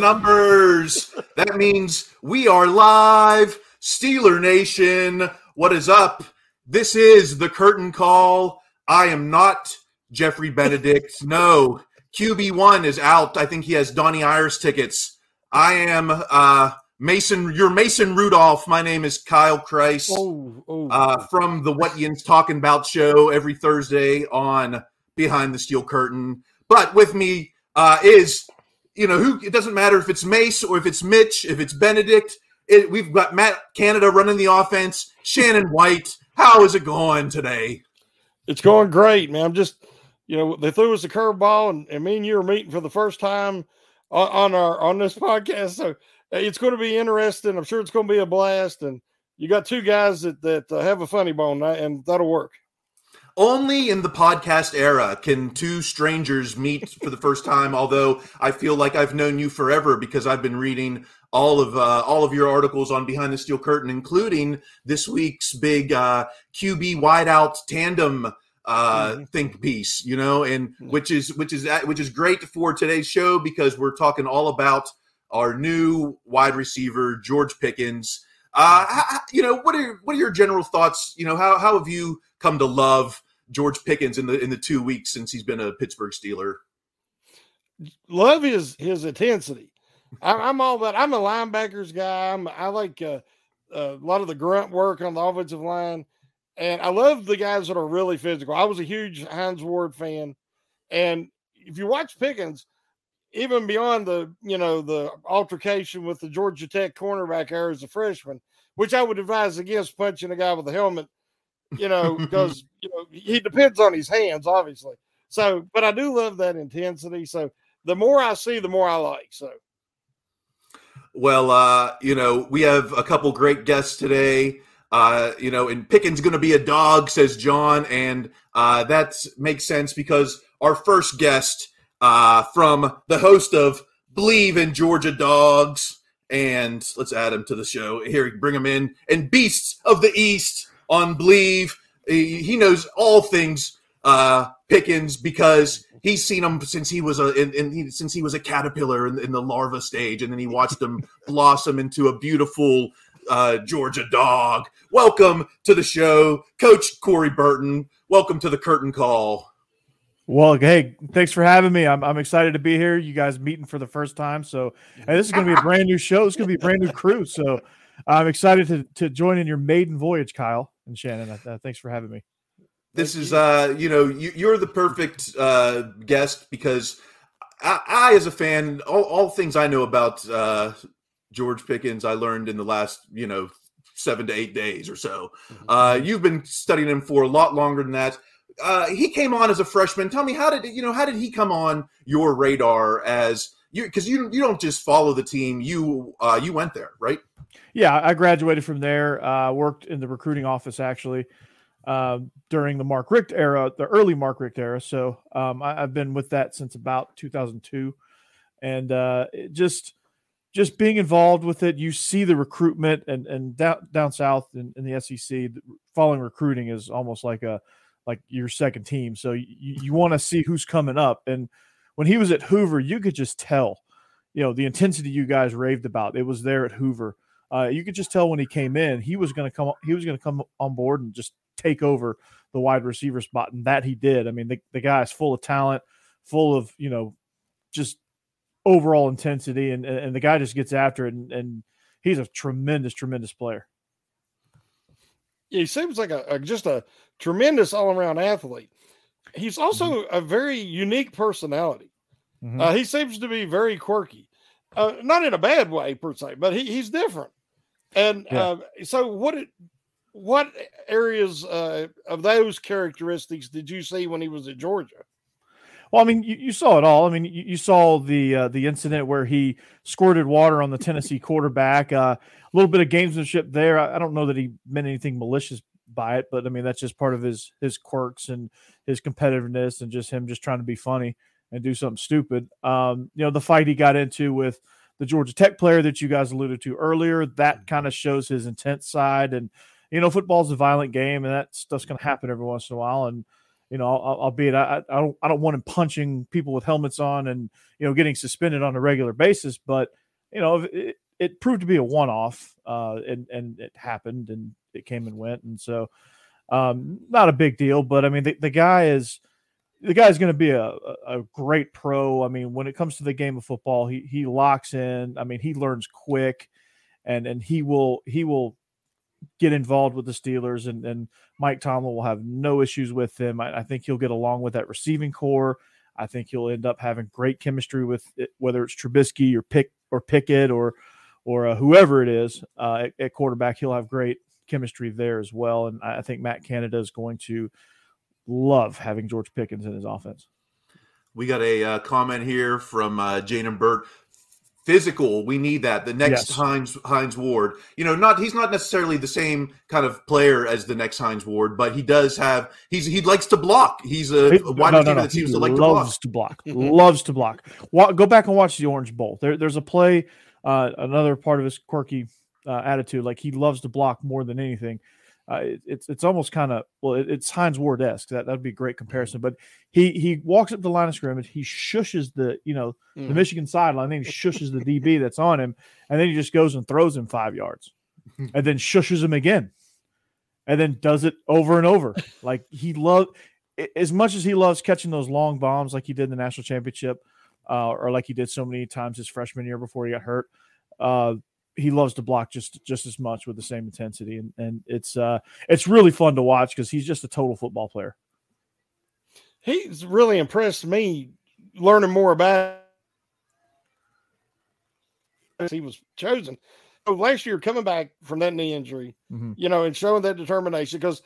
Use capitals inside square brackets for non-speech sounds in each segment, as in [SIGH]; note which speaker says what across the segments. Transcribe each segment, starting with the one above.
Speaker 1: numbers. That means we are live. Steeler Nation, what is up? This is the curtain call. I am not Geoffrey Benedict. [LAUGHS] No, QB1 is out. I think he has Donnie Iris tickets. I am uh, Mason, you're Mason Rudolph. My name is Kyle Chrise
Speaker 2: Oh, oh.
Speaker 1: uh, from the What Yin's Talking About show every Thursday on Behind the Steel Curtain. But with me uh, is, you know, who it doesn't matter if it's Mace or if it's Mitch, if it's Benedict. It, we've got Matt Canada running the offense, Shannon White. How is it going today?
Speaker 2: it's going great, man. I'm just, you know, they threw us a curveball, and, and me and you are meeting for the first time on, on our on this [LAUGHS] podcast. So it's going to be interesting. I'm sure it's going to be a blast. And you got two guys that that uh, have a funny bone, and that'll work.
Speaker 1: Only in the podcast era can two strangers meet for the first time. Although I feel like I've known you forever because I've been reading all of uh, all of your articles on Behind the Steel Curtain, including this week's big uh, QB wideout tandem uh,
Speaker 2: Mhm.
Speaker 1: think piece. You know, and which is which is which is great for today's show because we're talking all about our new wide receiver George Pickens. Uh, h- h- you know, what are what are your general thoughts? You know, how how have you come to love George Pickens in the in the two weeks since he's been a Pittsburgh Steeler?
Speaker 2: Love his his intensity. I'm all about. I'm a linebackers guy. I'm, I like uh, a lot of the grunt work on the offensive line, and I love the guys that are really physical. I was a huge Hines Ward fan, and if you watch Pickens, even beyond the you know the altercation with the Georgia Tech cornerback there as a freshman, which I would advise against punching a guy with a helmet, you know, [LAUGHS] because you know he depends on his hands, obviously. So, but I do love that intensity. So the more I see, the more I like. So
Speaker 1: Well, uh, you know, we have a couple great guests today. Uh, you know, and Pickens going to be a dog, says John, and uh, that makes sense because our first guest uh, from the host of Bleav in Georgia Dawgs, and let's add him to the show here. Bring him in, and Beasts of the East on Bleav. He, knows all things uh, Pickens because he's seen him since he was a in, in, he, since he was a caterpillar in, in the larva stage, and then he watched him [LAUGHS] blossom into a beautiful uh, Georgia dog. Welcome to the show, Coach Corey Burton. Welcome to the curtain call.
Speaker 3: Well, hey, thanks for having me. I'm, I'm excited to be here. You guys meeting for the first time. So, hey, this is going to be a [LAUGHS] brand new show. This is going to be a brand new crew. So, I'm excited to, to join in your maiden voyage, Kyle and Shannon. Uh, thanks for having me.
Speaker 1: This
Speaker 2: Thank
Speaker 1: is,
Speaker 2: you.
Speaker 1: uh, you know, you, you're the perfect uh, guest because I, I, as a fan, all, all things I know about uh, George Pickens, I learned in the last, you know, seven to eight days or so. Uh, you've been studying him for a lot longer than that. Uh, he came on as a freshman. Tell me, how did you know? How did he come on your radar as you? Because you you don't just follow the team. You uh, you went there, right?
Speaker 3: Yeah, I graduated from there. Uh, worked in the recruiting office actually uh, during the Mark Richt era, the early Mark Richt era. So um, I, I've been with that since about 2002, and uh, just just being involved with it, you see the recruitment and and down down south in, in the SEC, following recruiting is almost like a like your second team. So you, you want to see who's coming up. And when he was at Hoover, you could just tell, you know, the intensity you guys raved about. It was there at Hoover. Uh, you could just tell when he came in, he was going to come. He was going to come on board and just take over the wide receiver spot, and that he did. I mean, the, the guy is full of talent, full of you know, just overall intensity, and and the guy just gets after it, and, and he's a tremendous, tremendous player.
Speaker 2: He seems like a, a just a tremendous all around athlete. He's also a very unique personality.
Speaker 3: Mhm.
Speaker 2: Uh, he seems to be very quirky, uh, not in a bad way per se, but he, he's different. And
Speaker 3: Yeah.
Speaker 2: uh, so, what it, what areas uh, of those characteristics did you see when he was at Georgia?
Speaker 3: Well, I mean, you, you saw it all. I mean, you, you saw the uh, the incident where he squirted water on the Tennessee quarterback. Uh, a little bit of gamesmanship there. I, I don't know that he meant anything malicious by it, but I mean that's just part of his his quirks and his competitiveness and just him just trying to be funny and do something stupid. Um, you know, the fight he got into with the Georgia Tech player that you guys alluded to earlier, that kind of shows his intense side. And you know, football's a violent game, and that stuff's going to happen every once in a while. And You know, albeit I, I don't I don't want him punching people with helmets on and you know getting suspended on a regular basis, but you know it, it proved to be a one off, uh, and and it happened and it came and went, and so um, not a big deal. But I mean, the, the guy is the guy's going to be a, a great pro. I mean, when it comes to the game of football, he he locks in. I mean, he learns quick, and and he will he will get involved with the Steelers, and, and Mike Tomlin will have no issues with him. I, I, think he'll get along with that receiving corps. I think he'll end up having great chemistry with it, whether it's Trubisky or Pick or Pickett or or uh, whoever it is uh, at, at, quarterback. He'll have great chemistry there as well, and I, I think Matt Canada is going to love having George Pickens in his offense.
Speaker 1: We got a uh, comment here from uh, Jane and Burt physical. We need that. The next yes. Hines Hines Ward, you know, not he's not necessarily the same kind of player as the next Hines Ward, but he does have he's he likes to block. He's a, a wide no, no, no. that seems he to like
Speaker 3: loves
Speaker 1: to
Speaker 3: block. To block. loves to block. Go back and watch the Orange Bowl. There, there's a play, uh, another part of his quirky uh, attitude. Like he loves to block more than anything uh, it, it's it's almost kind of well, it, it's Hines Ward esque. That that'd be a great comparison. But he he walks up the line of scrimmage, he shushes the you know mm. the Michigan sideline, then he shushes the DB that's on him, and then he just goes and throws him five yards, [LAUGHS] and then shushes him again, and then does it over and over. Like he loved as much as he loves catching those long bombs, like he did in the national championship, uh, or like he did so many times his freshman year before he got hurt. Uh, he loves to block just just as much with the same intensity, and and it's uh it's really fun to watch because he's just a total football player.
Speaker 2: He's really impressed me learning more about. He was chosen so last year, coming back from that knee injury, mm-hmm. you know, and showing that determination because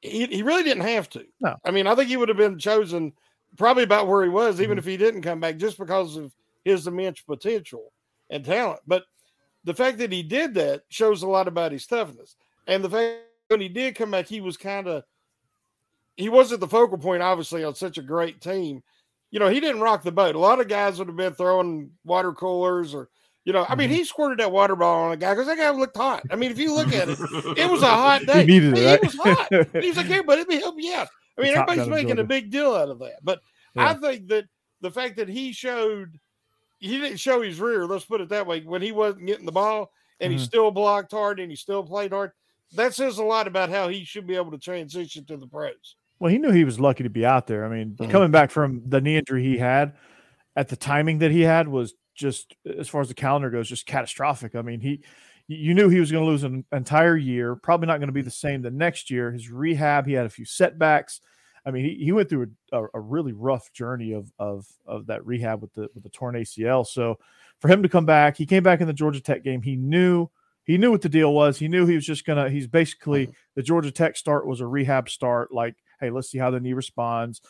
Speaker 2: he, he really didn't have to.
Speaker 3: No,
Speaker 2: I mean, I think he would have been chosen probably about where he was, even mm-hmm. if he didn't come back, just because of his immense potential and talent. But the fact that he did that shows a lot about his toughness. And the fact when he did come back, he was kind of he wasn't the focal point, obviously, on such a great team. You know, he didn't rock the boat. A lot of guys would have been throwing water coolers or you know, I mean, mm-hmm. he squirted that water ball on a guy because that guy looked hot. I mean, if you look at it, it was a [LAUGHS] hot day.
Speaker 3: He needed it. Right?
Speaker 2: He was hot. He's like, "Hey, but let me help you out." I mean, everybody's making a big deal out of that, but yeah. I think that the fact that he showed he didn't show his rear. Let's put it that way. When he wasn't getting the ball and mm-hmm. he still blocked hard and he still played hard, that says a lot about how he should be able to transition to the pros.
Speaker 3: Well, he knew he was lucky to be out there. I mean, mm-hmm. coming back from the knee injury he had, at the timing that he had was just, as far as the calendar goes, just catastrophic. I mean, he, you knew he was going to lose an entire year. Probably not going to be the same the next year. His rehab, he had a few setbacks. I mean, he, he went through a, a, really rough journey of of of that rehab with the with the torn ACL. So for him to come back, he came back in the Georgia Tech game. He knew he knew what the deal was. He knew he was just gonna. He's basically mm-hmm. the Georgia Tech start was a rehab start. Like, hey, let's see how the knee responds.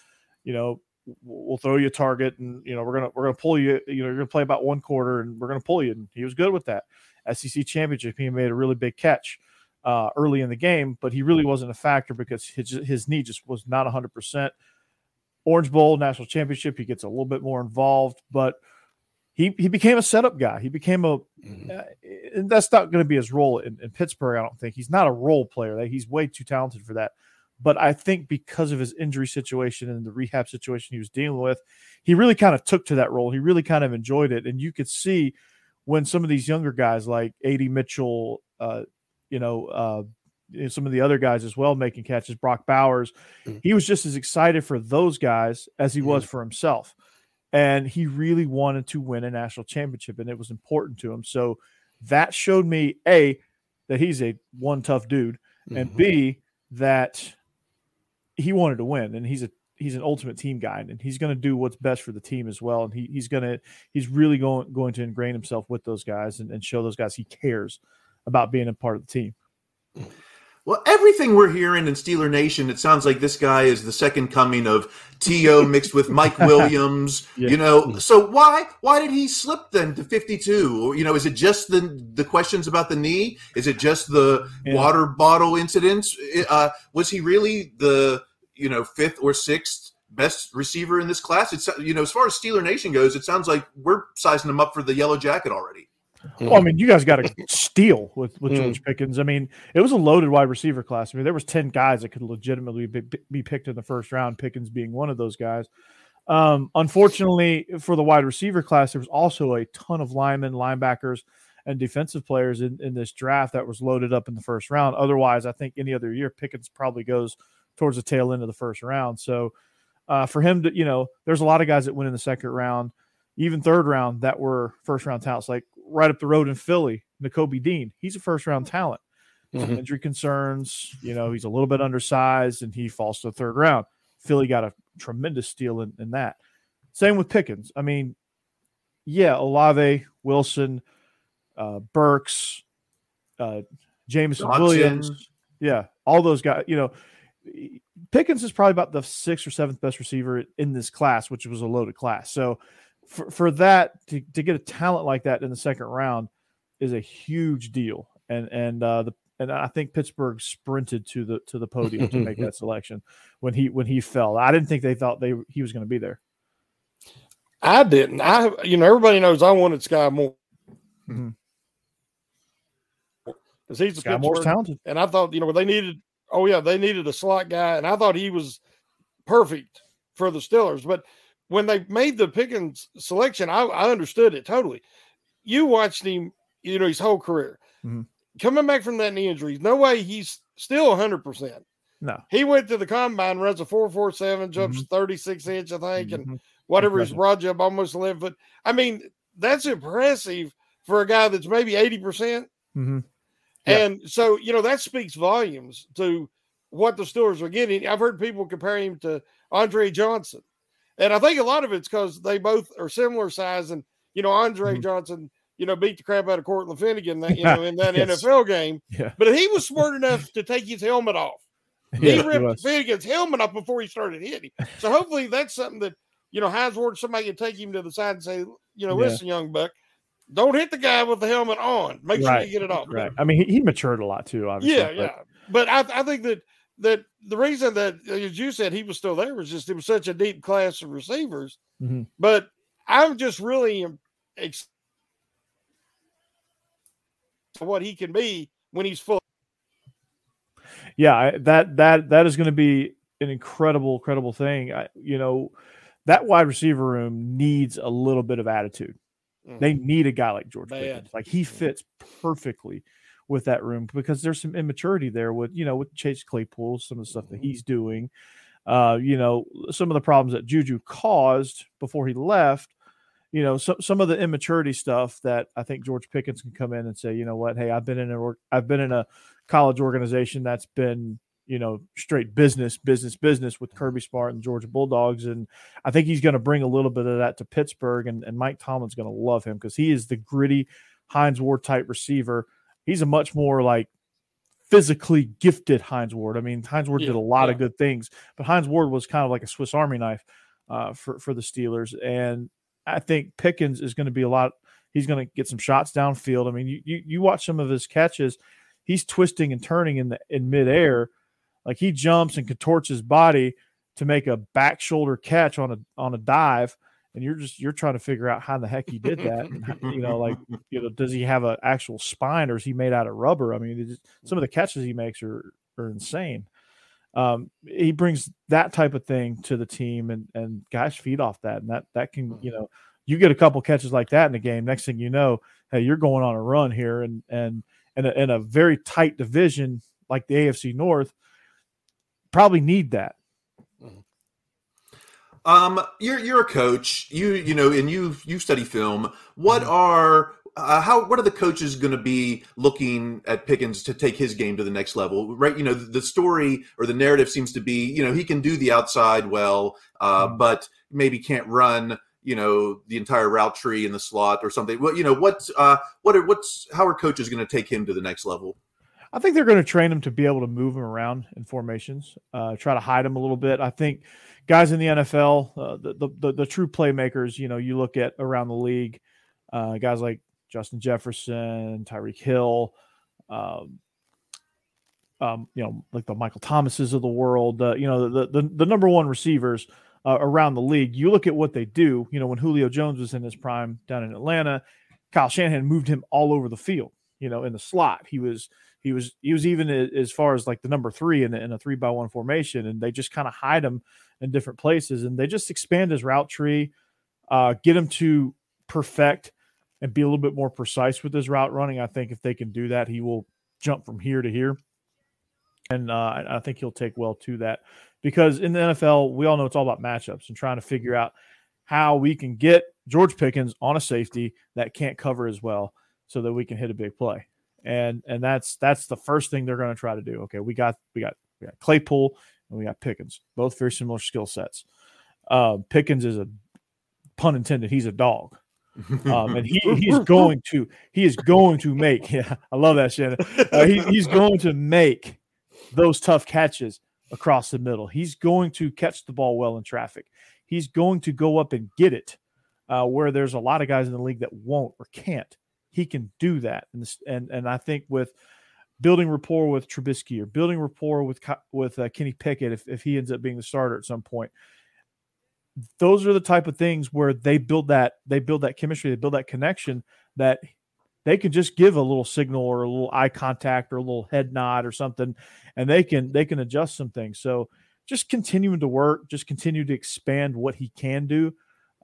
Speaker 3: You know, we'll throw you a target, and you know we're gonna we're gonna pull you. You know, you're gonna play about one quarter, and we're gonna pull you. And he was good with that. SEC championship, he made a really big catch uh, early in the game, but he really wasn't a factor because his, his knee just was not 100%. Orange Bowl, national championship, he gets a little bit more involved, but he, he became a setup guy. He became a, mm-hmm. uh, that's not going to be his role in, in, Pittsburgh, I don't think. He's not a role player. He's way too talented for that. But I think because of his injury situation and the rehab situation he was dealing with, he really kind of took to that role. He really kind of enjoyed it. And you could see when some of these younger guys like AD Mitchell, uh, you know, uh, some of the other guys as well making catches, Brock Bowers. Mm-hmm. He was just as excited for those guys as he was mm. for himself. And he really wanted to win a national championship, and it was important to him. So that showed me A, that he's a one tough dude, mm-hmm. and B, that he wanted to win. And he's a he's an ultimate team guy and he's going to do what's best for the team as well. And he, he's going to, he's really going, going to ingrain himself with those guys and, and show those guys he cares about being a part of the team.
Speaker 1: Well, everything we're hearing in Steeler Nation, it sounds like this guy is the second coming of T.O. mixed with Mike [LAUGHS] Williams. yeah. You know, so why why did he slip then to 52? You know, is it just the the questions about the knee? Is it just the yeah. water bottle incidents? Uh, was he really the you know fifth or sixth best receiver in this class? It's you know, as far as Steeler Nation goes, it sounds like we're sizing him up for the yellow jacket already.
Speaker 3: Well, I mean, you guys got to [LAUGHS] steal with with George Pickens. I mean, it was a loaded wide receiver class. I mean, there was ten guys that could legitimately be, be picked in the first round. Pickens being one of those guys. Um, unfortunately, for the wide receiver class, there was also a ton of linemen, linebackers, and defensive players in, in this draft that was loaded up in the first round. Otherwise, I think any other year, Pickens probably goes towards the tail end of the first round. So uh, for him to, you know, there's a lot of guys that went in the second round, even third round, that were first round talents. Like right up the road in Philly, Nakobe Dean, he's a first round talent. Mm-hmm. Injury concerns, you know, he's a little bit undersized and he falls to the third round. Philly got a tremendous steal in, in that. Same with Pickens. I mean, yeah, Olave, Wilson, uh, Burks, uh, Jameson Johnson. Williams. Yeah, all those guys. You know, Pickens is probably about the sixth or seventh best receiver in this class, which was a loaded class. So for, for that to, to get a talent like that in the second round is a huge deal. And and uh, the and I think Pittsburgh sprinted to the to the podium to make [LAUGHS] that selection when he when he fell. I didn't think they thought they he was going to be there.
Speaker 2: I didn't. I you know everybody knows I wanted Skyy Moore.
Speaker 3: Mm-hmm
Speaker 2: because he's
Speaker 3: a more talented.
Speaker 2: And I thought, you know, they needed, oh yeah, they needed a slot guy, and I thought he was perfect for the Steelers. But when they made the Pickens selection, I, I understood it totally. You watched him, you know, his whole career.
Speaker 3: Mm-hmm.
Speaker 2: Coming back from that knee injury, no way he's still 100%.
Speaker 3: No.
Speaker 2: He went to the combine, runs a 447, jumps mm-hmm. 36 inch, I think, mm-hmm. and whatever his broad jump, almost 11 foot. I mean, that's impressive for a guy that's maybe 80%. percent
Speaker 3: mm-hmm.
Speaker 2: And so, you know, that speaks volumes to what the Steelers are getting. I've heard people compare him to Andre Johnson. And I think a lot of it's because they both are similar size. And, you know, Andre mm-hmm. Johnson, you know, beat the crap out of Cortland Finnegan that, you [LAUGHS] know, in that yes. NFL game.
Speaker 3: Yeah.
Speaker 2: But he was smart enough to take his helmet off. [LAUGHS] Yeah, he ripped he Finnegan's helmet off before he started hitting. So hopefully that's something that, you know, Hines Ward, somebody can take him to the side and say, you know, yeah. listen, young buck, don't hit the guy with the helmet on. Make right. sure you get it off.
Speaker 3: Right. I mean, he, he matured a lot too. Obviously.
Speaker 2: Yeah, but. yeah. But I, I think that that the reason that, as you said, he was still there was just it was such a deep class of receivers.
Speaker 3: Mm-hmm.
Speaker 2: But I'm just really excited what he can be when he's full.
Speaker 3: Yeah, that that that is going to be an incredible, incredible thing. I, you know, that wide receiver room needs a little bit of attitude. Mm-hmm. They need a guy like George Pickens. Like he mm-hmm. fits perfectly with that room because there's some immaturity there with you know with Chase Claypool, some of the stuff that mm-hmm. he's doing. Uh, you know, some of the problems that Juju caused before he left. You know, some some of the immaturity stuff that I think George Pickens can come in and say, you know what, hey, I've been in a I've been in a college organization that's been you know, straight business, business, business with Kirby Smart and Georgia Bulldogs. And I think he's going to bring a little bit of that to Pittsburgh. And, and Mike Tomlin's going to love him because he is the gritty Hines Ward type receiver. He's a much more like physically gifted Hines Ward. I mean, Hines Ward yeah, did a lot yeah. of good things, but Hines Ward was kind of like a Swiss Army knife uh, for, for the Steelers. And I think Pickens is going to be a lot. He's going to get some shots downfield. I mean, you, you, you watch some of his catches, he's twisting and turning in the in midair like he jumps and contorts his body to make a back shoulder catch on a on a dive, and you're just you're trying to figure out how the heck he did that. And, you know, like [LAUGHS] you know, does he have an actual spine or is he made out of rubber? I mean, just, some of the catches he makes are are insane. Um, he brings that type of thing to the team, and and guys feed off that, and that that can you know you get a couple catches like that in the game. Next thing you know, hey, you're going on a run here, and and and a, in a very tight division like the AFC North probably need that.
Speaker 1: Um, you're you're a coach. You you know, and you you study film. What mm-hmm. are uh, how what are the coaches going to be looking at Pickens to take his game to the next level? Right, you know, the, story or the narrative seems to be, you know, he can do the outside well, uh, mm-hmm. but maybe can't run, you know, the entire route tree in the slot or something. Well, you know, what uh, what are what's how are coaches going to take him to the next level?
Speaker 3: I think they're going to train him to be able to move him around in formations, uh, try to hide him a little bit. I think guys in the NFL, uh, the, the, the the true playmakers, you know, you look at around the league, uh, guys like Justin Jefferson, Tyreek Hill, um, um, you know, like the Michael Thomases of the world, uh, you know, the, the the number one receivers uh, around the league. You look at what they do. You know, when Julio Jones was in his prime down in Atlanta, Kyle Shanahan moved him all over the field. You know, in the slot, he was he was he was even as far as like the number three in, in a three by one formation, and they just kind of hide him in different places, and they just expand his route tree, uh, get him to perfect and be a little bit more precise with his route running. I think if they can do that, he will jump from here to here, and uh, I think he'll take well to that because in the NFL, we all know it's all about matchups and trying to figure out how we can get George Pickens on a safety that can't cover as well, so that we can hit a big play. And and that's that's the first thing they're going to try to do. Okay, we got we got we got Claypool and we got Pickens, both very similar skill sets. Uh, Pickens is a pun intended. He's a dog. um, and he he's [LAUGHS] going to he is going to make [LAUGHS] yeah I love that Shannon uh, he, he's going to make those tough catches across the middle he's going to catch the ball well in traffic he's going to go up and get it uh, where there's a lot of guys in the league that won't or can't he can do that and and and I think with building rapport with Trubisky or building rapport with with uh, Kenny Pickett if, if he ends up being the starter at some point those are the type of things where they build that they build that chemistry, they build that connection that they can just give a little signal or a little eye contact or a little head nod or something, and they can they can adjust some things. So just continuing to work, just continue to expand what he can do,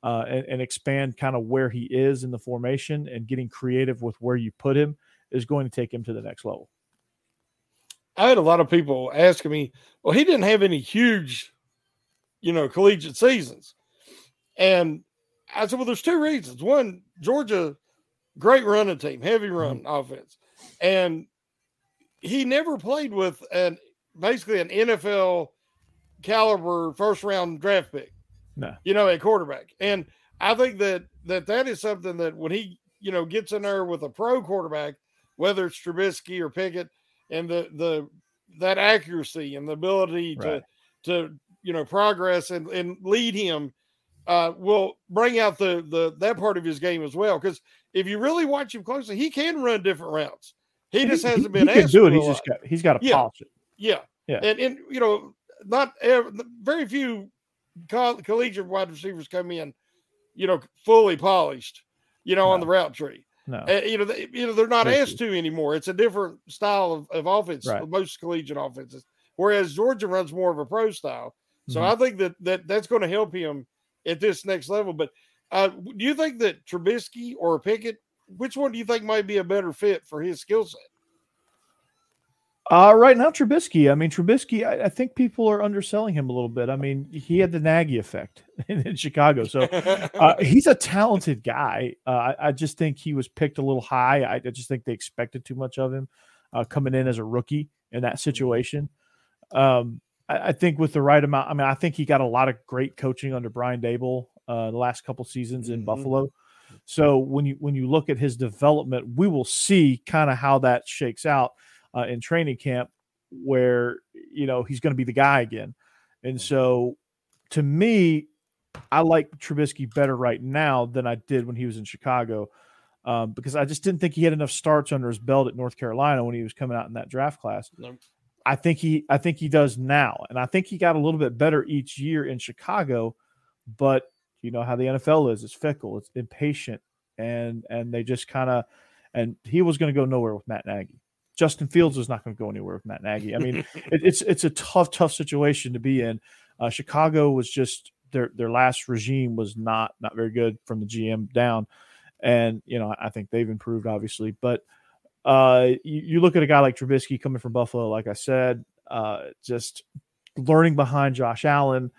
Speaker 3: uh, and, and expand kind of where he is in the formation, and getting creative with where you put him is going to take him to the next level.
Speaker 2: I had a lot of people asking me, well, he didn't have any huge you know, collegiate seasons. And I said, well, there's two reasons. One, Georgia, great running team, heavy run mm-hmm. offense. And he never played with an basically an NFL caliber first round draft pick.
Speaker 3: No.
Speaker 2: You know, a quarterback. And I think that that that is something that when he, you know, gets in there with a pro quarterback, whether it's Trubisky or Pickett, and the the that accuracy and the ability right. to to you know progress and, and lead him uh, will bring out the the that part of his game as well. Because if you really watch him closely, he can run different routes. He just hasn't
Speaker 3: he,
Speaker 2: been.
Speaker 3: He can do it. He's just got he's got to
Speaker 2: yeah.
Speaker 3: polish it.
Speaker 2: Yeah, yeah, and and you know, not ever, very few collegiate wide receivers come in, you know, fully polished, you know, no. on the route tree.
Speaker 3: No,
Speaker 2: uh, you know, they, you know, they're not asked to anymore. It's a different style of, of offense. Right. Most collegiate offenses, whereas Georgia runs more of a pro style. So mm-hmm. I think that, that that's going to help him at this next level. But uh, do you think that Trubisky or Pickett, which one do you think might be a better fit for his skill set?
Speaker 3: Uh, right now, Trubisky. I mean, Trubisky. I, I, think people are underselling him a little bit. I mean, he had the Nagy effect [LAUGHS] in, in Chicago, so uh, [LAUGHS] he's a talented guy. Uh, I, I, just think he was picked a little high. I, I just think they expected too much of him uh, coming in as a rookie in that mm-hmm. situation. Um, I, think with the right amount, I mean, I think he got a lot of great coaching under Brian Daboll uh, the last couple seasons in mm-hmm. Buffalo. So when you when you look at his development, we will see kind of how that shakes out uh, in training camp, where you know he's going to be the guy again. And so, to me, I like Trubisky better right now than I did when he was in Chicago, um, because I just didn't think he had enough starts under his belt at North Carolina when he was coming out in that draft class. I think he I think he does now. And I think he got a little bit better each year in Chicago, but you know how the NFL is, it's fickle, it's impatient, and and they just kind of and he was going to go nowhere with Matt Nagy. Justin Fields was not going to go anywhere with Matt Nagy. I mean, [LAUGHS] it, it's it's a tough, tough situation to be in. Uh, Chicago was just their their last regime was not not very good from the GM down, and you know I think they've improved obviously, but uh, you, you, look at a guy like Trubisky coming from Buffalo, like I said, uh, just learning behind Josh Allen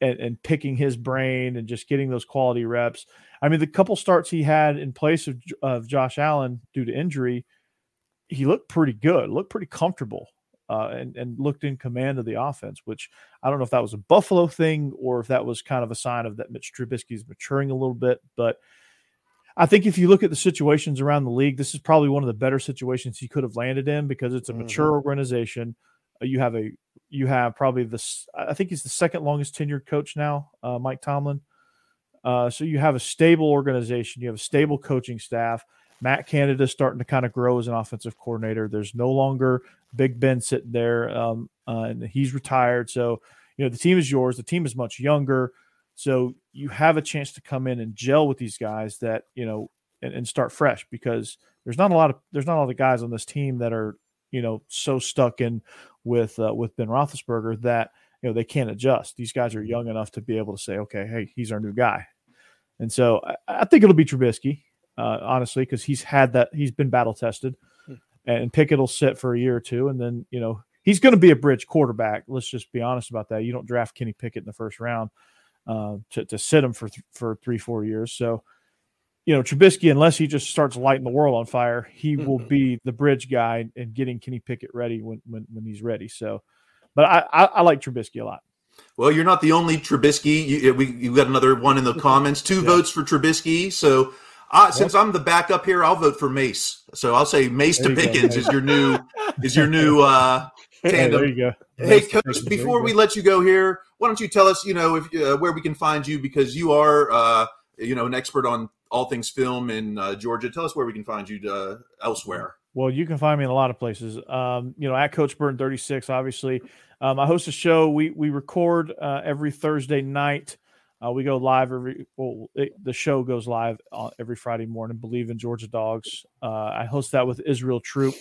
Speaker 3: and, and, picking his brain and just getting those quality reps. I mean, the couple starts he had in place of, of Josh Allen due to injury, he looked pretty good, looked pretty comfortable. Uh, and, and looked in command of the offense, which I don't know if that was a Buffalo thing or if that was kind of a sign of that Mitch Trubisky is maturing a little bit. But I think if you look at the situations around the league, this is probably one of the better situations he could have landed in because it's a mm-hmm. mature organization. Uh, you have a you have probably this. I think he's the second longest tenured coach now, uh, Mike Tomlin. Uh, so you have a stable organization, you have a stable coaching staff. Matt Canada is starting to kind of grow as an offensive coordinator. There's no longer Big Ben sitting there, um, uh, and he's retired. So you know the team is yours. The team is much younger. So you have a chance to come in and gel with these guys that, you know, and, and start fresh because there's not a lot of there's not a lot of guys on this team that are you know so stuck in with uh, with Ben Roethlisberger that you know they can't adjust. These guys are young enough to be able to say, okay, hey, he's our new guy, and so I, I think it'll be Trubisky, uh, honestly, because he's had that he's been battle tested, hmm. and Pickett will sit for a year or two, and then you know he's going to be a bridge quarterback. Let's just be honest about that. You don't draft Kenny Pickett in the first round uh, to to sit him for th- for three four years, so you know, Trubisky, unless he just starts lighting the world on fire, he will mm-hmm. be the bridge guy and getting Kenny Pickett ready when when, when he's ready. So, but I, I, I like Trubisky a lot.
Speaker 1: Well, you're not the only Trubisky. You, we you got another one in the [LAUGHS] comments. Two yeah. votes for Trubisky. So, uh, since I'm the backup here, I'll vote for Mace. So I'll say Mace there to Pickens go, is your new is your new [LAUGHS] uh, tandem.
Speaker 3: there you go.
Speaker 1: Hey, coach, before we let you go here, why don't you tell us, you know, if uh, where we can find you because you are, uh, you know, an expert on all things film in uh, Georgia. Tell us where we can find you uh, elsewhere.
Speaker 3: Well, you can find me in a lot of places. Um, you know, at Coach Burton 36, obviously. Um, I host a show. We we record uh, every Thursday night. Uh, we go live every. Well, it, the show goes live uh, every Friday morning. Bleav in Georgia Dawgs. Uh, I host that with Israel Troupe.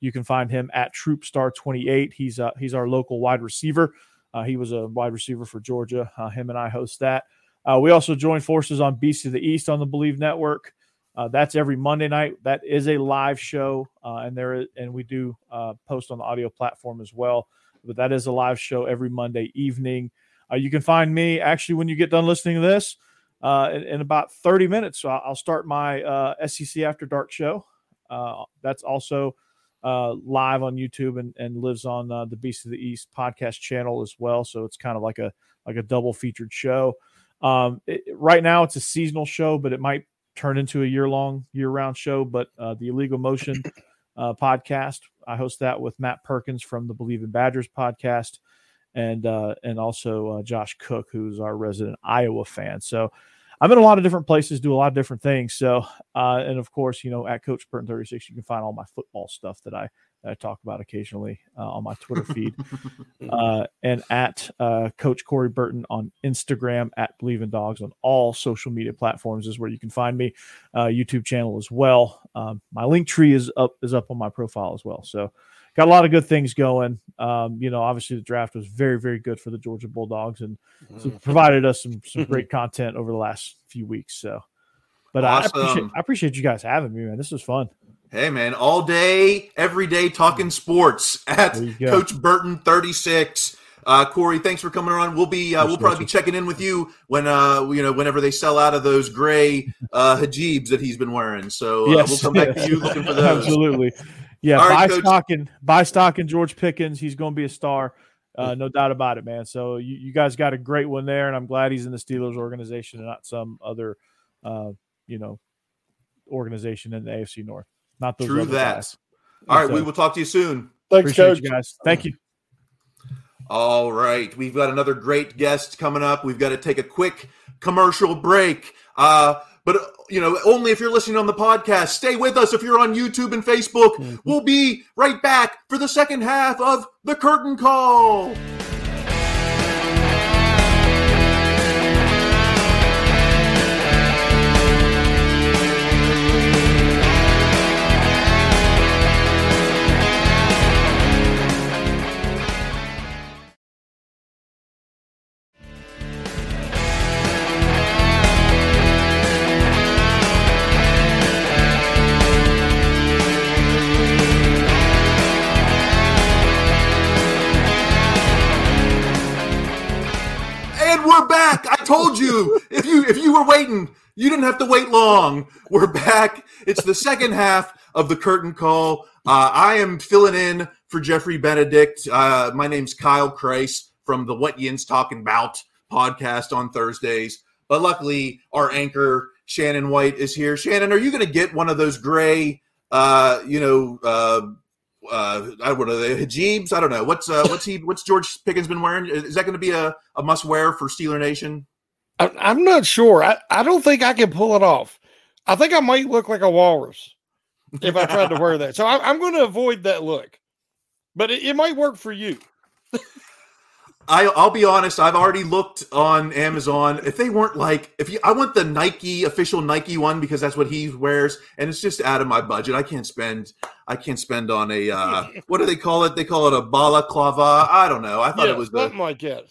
Speaker 3: You can find him at Troopstar28. He's uh, he's our local wide receiver. Uh, he was a wide receiver for Georgia. him and I host that. Uh, we also join forces on Beast of the East on the Bleav Network. Uh, that's every Monday night. That is a live show, uh, and there is, and we do uh, post on the audio platform as well. But that is a live show every Monday evening. Uh, you can find me actually when you get done listening to this uh, in, in, about 30 minutes. So I'll start my SEC After Dark show. that's also live on YouTube and, and lives on the Beast of the East podcast channel as well. So it's kind of like a like a double featured show. Um, it, right now, it's a seasonal show, but it might turn into a year long, year round show. But uh, the Illegal Motion uh, podcast, I host that with Matt Perkins from the Bleav in Badgers podcast, and uh, and also uh, Josh Cook, who's our resident Iowa fan. So I'm in a lot of different places, do a lot of different things. So uh, and of course, you know, at Coach Burton 36, you can find all my football stuff that I that I talk about occasionally uh, on my Twitter feed, [LAUGHS] uh, and at uh, Coach Corey Burton on Instagram, at Bleav in Dawgs on all social media platforms is where you can find me. Uh, YouTube channel as well. Um, my link tree is up is up on my profile as well. So got a lot of good things going. Um, you know, obviously the draft was very very good for the Georgia Bulldogs and so mm-hmm. provided us some some great [LAUGHS] content over the last few weeks. So. But awesome. I, appreciate, I appreciate you guys having me, man. This was fun.
Speaker 1: Hey man, all day, every day talking sports at Coach Burton 36. Uh, Corey, thanks for coming on. We'll be uh, we'll probably be checking in with you when uh you know whenever they sell out of those gray uh hijabs that he's been wearing. So uh, yes. we'll come back to you looking for [LAUGHS] those.
Speaker 3: Absolutely. Yeah, all buy right, stock and buy stock in George Pickens. He's going to be a star. Uh, no doubt about it, man. So you, you guys got a great one there, and I'm glad he's in the Steelers organization and not some other, uh, you know, organization in the AFC North. Not those
Speaker 1: True that. Guys. All right, so, we will talk to you soon.
Speaker 3: Thanks, Appreciate coach. you guys. Thank you.
Speaker 1: All right, we've got another great guest coming up. We've got to take a quick commercial break. Uh, but you know, only if you're listening on the podcast. Stay with us if you're on YouTube and Facebook. Mm-hmm. We'll be right back for the second half of the curtain call. Told you if you if you were waiting, you didn't have to wait long. We're back. It's the second half of the curtain call. Uh, I am filling in for Geoffrey Benedict. Uh, my name's Kyle Chrise from the What Yin's Talking About podcast on Thursdays. But luckily, our anchor Shannon White is here. Shannon, are you going to get one of those gray, uh, you know, uh, uh, I what are hijabs? I don't know. What's uh, what's he? What's George Pickens been wearing? Is that going to be a, a must wear for Steeler Nation?
Speaker 2: I, am not sure. I, I don't think I can pull it off. I think I might look like a walrus if I tried to wear that. So I, am going to avoid that look, but it, it might work for you. [LAUGHS]
Speaker 1: I, I'll be honest. I've already looked on Amazon. If they weren't like, if you, I want the Nike official Nike one because that's what he wears, and it's just out of my budget. I can't spend. I can't spend on a uh, [LAUGHS] what do they call it? They call it a balaclava. I don't know. I thought
Speaker 2: Yeah,
Speaker 1: it was the
Speaker 2: something like that.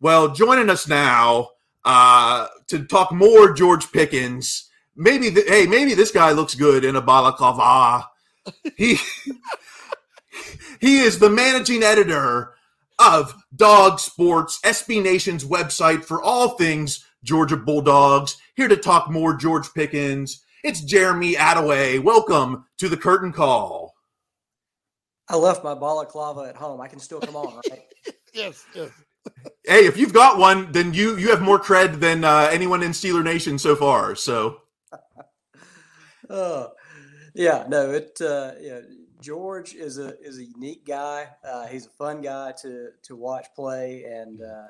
Speaker 1: Well, joining us now uh, to talk more George Pickens. Maybe the, hey, maybe this guy looks good in a balaclava. [LAUGHS] He he is the managing editor of Dawg Sports, SB Nation's website for all things Georgia Bulldogs. Here to talk more George Pickens. It's Jeremy Attaway. Welcome to the curtain call.
Speaker 4: I left my balaclava at home. I can still come on, right? [LAUGHS]
Speaker 2: Yes, yes.
Speaker 1: Hey, if you've got one, then you you have more cred than uh, anyone in Steeler Nation so far. So [LAUGHS]
Speaker 4: Oh, yeah, no, it. Uh, yeah, George is a is a unique guy. Uh, he's a fun guy to to watch play and uh,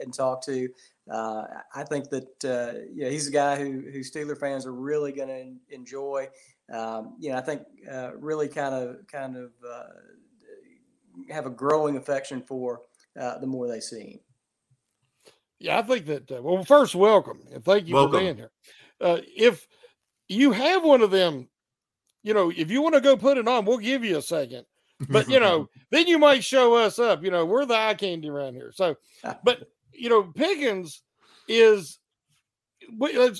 Speaker 4: and talk to. Uh, I think that uh, yeah, he's a guy who who Steeler fans are really going to enjoy. Um, you know, I think uh, really kind of kind of uh, have a growing affection for uh, the more they see him.
Speaker 2: Yeah, I think that. Uh, well, first, welcome and thank you
Speaker 1: Welcome.
Speaker 2: for being here. Uh, if you have one of them, you know, if you want to go put it on, we'll give you a second. But you know, [LAUGHS] then you might show us up. You know, we're the eye candy around here. So, [LAUGHS] but you know, Pickens is we,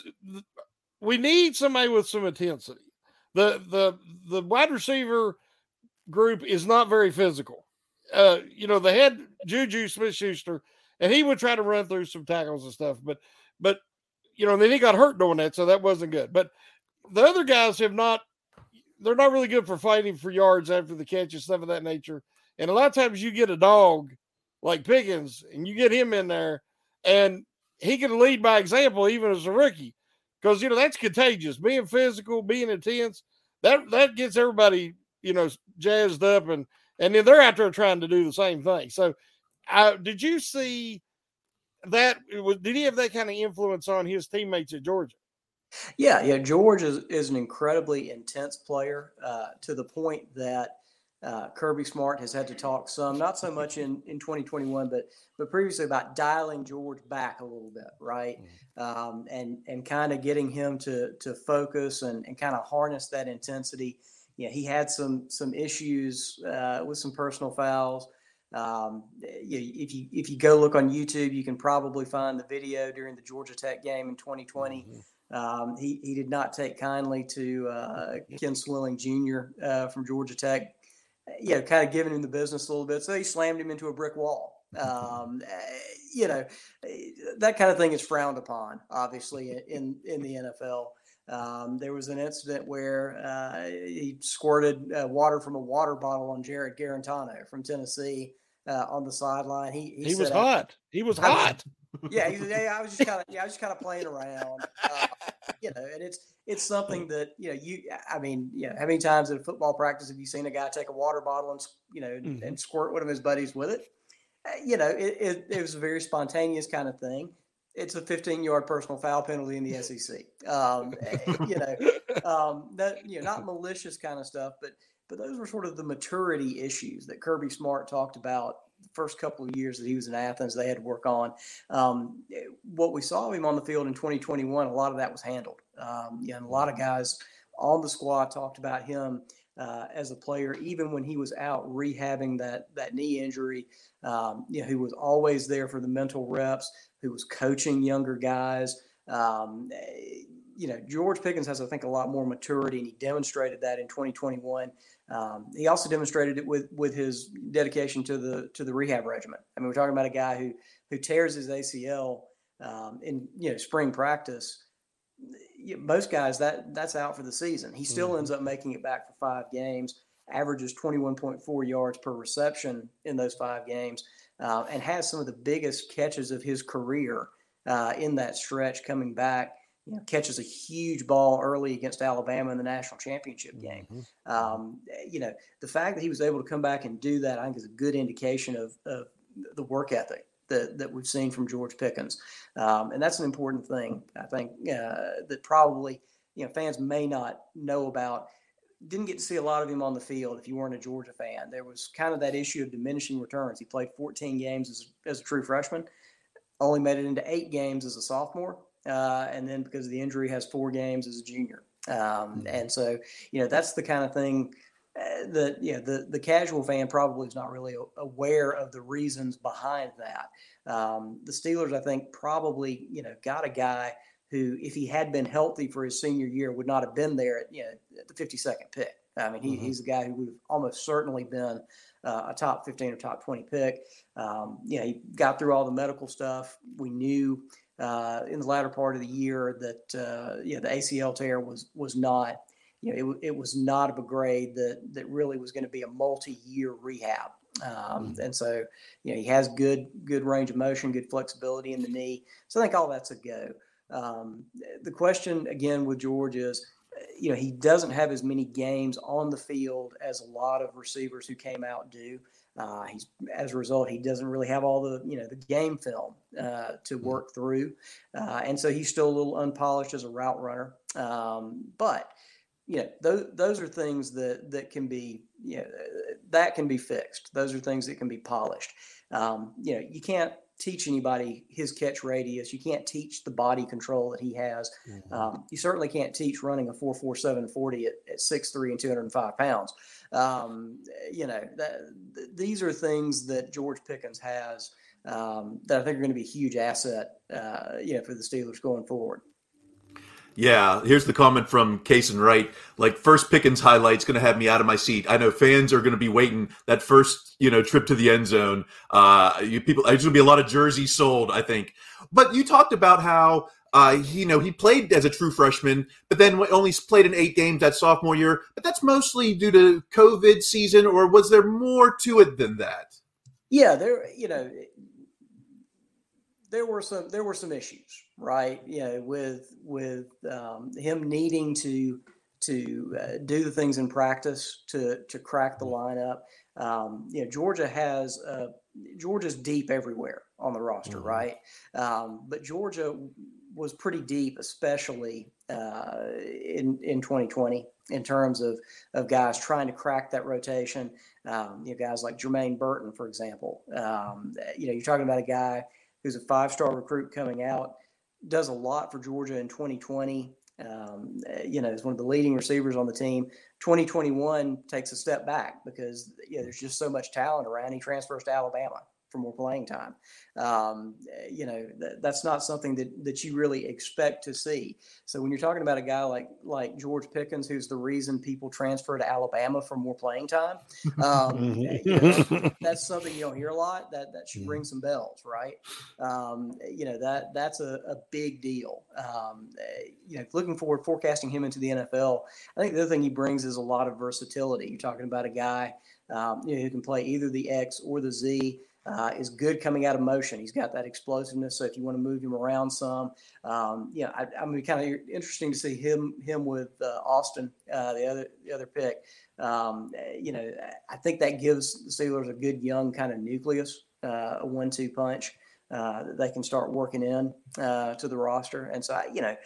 Speaker 2: we need somebody with some intensity. The the the wide receiver group is not very physical. Uh, you know, they had Juju Smith Schuster, and he would try to run through some tackles and stuff, but but you know, then he got hurt doing that, so that wasn't good. But the other guys have not they're not really good for fighting for yards after the catch and stuff of that nature. And a lot of times you get a dog like Pickens and you get him in there and he can lead by example even as a rookie. Because you know that's contagious. Being physical, being intense, that that gets everybody, you know, jazzed up and and then they're out there trying to do the same thing. So uh, did you see that was did he have that kind of influence on his teammates at Georgia?
Speaker 4: Yeah, yeah. George is, is an incredibly intense player uh, to the point that uh, Kirby Smart has had to talk some, not so much in, in 2021, but but previously about dialing George back a little bit, right? Um, and and kind of getting him to to focus and, and kind of harness that intensity. Yeah, he had some some issues uh, with some personal fouls. Um, you, if you if you go look on YouTube, you can probably find the video during the Georgia Tech game in 2020. Um, he, he did not take kindly to uh, Ken Swilling Jr. Uh, from Georgia Tech, you know, kind of giving him the business a little bit. So he slammed him into a brick wall. Um, [LAUGHS] eh, you know, eh, that kind of thing is frowned upon, obviously, in, in the NFL. Um, there was an incident where uh, he squirted uh, water from a water bottle on Jarrett Guarantano from Tennessee uh, on the sideline. He,
Speaker 2: He, was
Speaker 4: said,
Speaker 2: hot. He was
Speaker 4: was-
Speaker 2: hot. [LAUGHS]
Speaker 4: yeah, he said, yeah, I was just kind of, yeah, I was just kind of playing around, uh, you know, and it's, it's something [LAUGHS] that, you know, you, I mean, you know, how many times at a football practice have you seen a guy take a water bottle and, you know,
Speaker 2: Mhm.
Speaker 4: and squirt one of his buddies with it? Uh, you know, it, it, it was a very spontaneous kind of thing. It's a 15 yard personal foul penalty in the [LAUGHS] SEC. Um, eh, you know, um, that, you know, not malicious kind of stuff, but, but those were sort of the maturity issues that Kirby Smart talked about the first couple of years that he was in Athens. They had to work on. Um, eh, what we saw of him on the field in 2021, a lot of that was handled. Um, yeah, and a lot of guys on the squad talked about him uh, as a player, even when he was out rehabbing that that knee injury. Um, you know, he was always there for the mental reps. Who was coaching younger guys. Um, you know, George Pickens has, I think, a lot more maturity, and he demonstrated that in 2021. Um, he also demonstrated it with with his dedication to the to the rehab regimen. I mean, we're talking about a guy who who tears his ACL um, in you know spring practice. Most guys that that's out for the season. He still ends up making it back for five games. Averages 21.4 yards per reception in those five games, uh, and has some of the biggest catches of his career uh, in that stretch coming back. You know, catches a huge ball early against Alabama in the national championship game. Um, you know, the fact that he was able to come back and do that, I think, is a good indication of, of the work ethic that, that we've seen from George Pickens. Um, and that's an important thing, I think, uh, that probably, you know, fans may not know about. didn't get to see a lot of him on the field if you weren't a Georgia fan. There was kind of that issue of diminishing returns. He played 14 games as, as a true freshman, only made it into eight games as a sophomore, uh, and then because of the injury, has four games as a junior. Um, mm-hmm. and so, you know, that's the kind of thing you know the the casual fan probably is not really aware of the reasons behind that. Um, the Steelers, I think, probably you know got a guy who, if he had been healthy for his senior year, would not have been there at, you know, at the 52nd pick. I mean, he, mm-hmm. he's a guy who would have almost certainly been uh, a top 15 or top 20 pick. Um, you know, he got through all the medical stuff. We knew uh, in the latter part of the year that uh, you know the ACL tear was was not you know it, it was not of a grade that that really was going to be a multi-year rehab. Um, mm-hmm. and so you know he has good good range of motion, good flexibility in the knee. So I think all that's a go. Um, the question again with George is, you know, he doesn't have as many games on the field as a lot of receivers who came out do. Uh, he's as a result, he doesn't really have all the you know the game film uh, to mm-hmm. work through, uh, and so he's still a little unpolished as a route runner. Um, but you know, those those are things that that can be you know that can be fixed. Those are things that can be polished. Um, you know, you can't teach anybody his catch radius. You can't teach the body control that he has. Mm-hmm. Um, you certainly can't teach running a 447 40 at, at 6'3 and 205 pounds. Um, you know, that, th- these are things that George Pickens has um, that I think are going to be a huge asset, uh, you know, for the Steelers going forward.
Speaker 1: Yeah, here's the comment from Case and Wright. Like first Pickens highlight's going to have me out of my seat. I know fans are going to be waiting that first, you know, trip to the end zone. Uh, you people, there's going to be a lot of jerseys sold, I think. But you talked about how uh, you know, he played as a true freshman, but then only played in eight games that sophomore year. But that's mostly due to COVID season, or was there more to it than that?
Speaker 4: Yeah, there, you know, there were some there were some issues, right? You know, with with um, him needing to to uh, do the things in practice to to crack the lineup. Um, you know, Georgia has uh, Georgia's deep everywhere on the roster, mm-hmm. right? Um, but Georgia was pretty deep, especially uh, in in 2020, in terms of of guys trying to crack that rotation. Um, you know, guys like Jermaine Burton, for example. Um, you know, you're talking about a guy who's a five star recruit coming out, does a lot for Georgia in 2020. Um, you know, is one of the leading receivers on the team. 2021 takes a step back because you know, there's just so much talent around. He transfers to Alabama for more playing time. Um, you know, th- that's not something that, that you really expect to see. So when you're talking about a guy like like George Pickens, who's the reason people transfer to Alabama for more playing time, um, [LAUGHS] mm-hmm. you know, [LAUGHS] that's something you don't hear a lot. That that should ring mm-hmm. some bells, right? Um, you know that that's a, a big deal. Um, you know, looking forward, forecasting him into the NFL. I think the other thing he brings is a lot of versatility. You're talking about a guy. Um, you know, who can play either the X or the Z uh, is good coming out of motion. He's got that explosiveness. So if you want to move him around some, um, yeah, I, I mean, kind of interesting to see him him with uh, Austin, uh, the other the other pick. Um, you know, I think that gives the Steelers a good young kind of nucleus, uh, a one-two punch. Uh, that they can start working in uh, to the roster. And so, I, you know,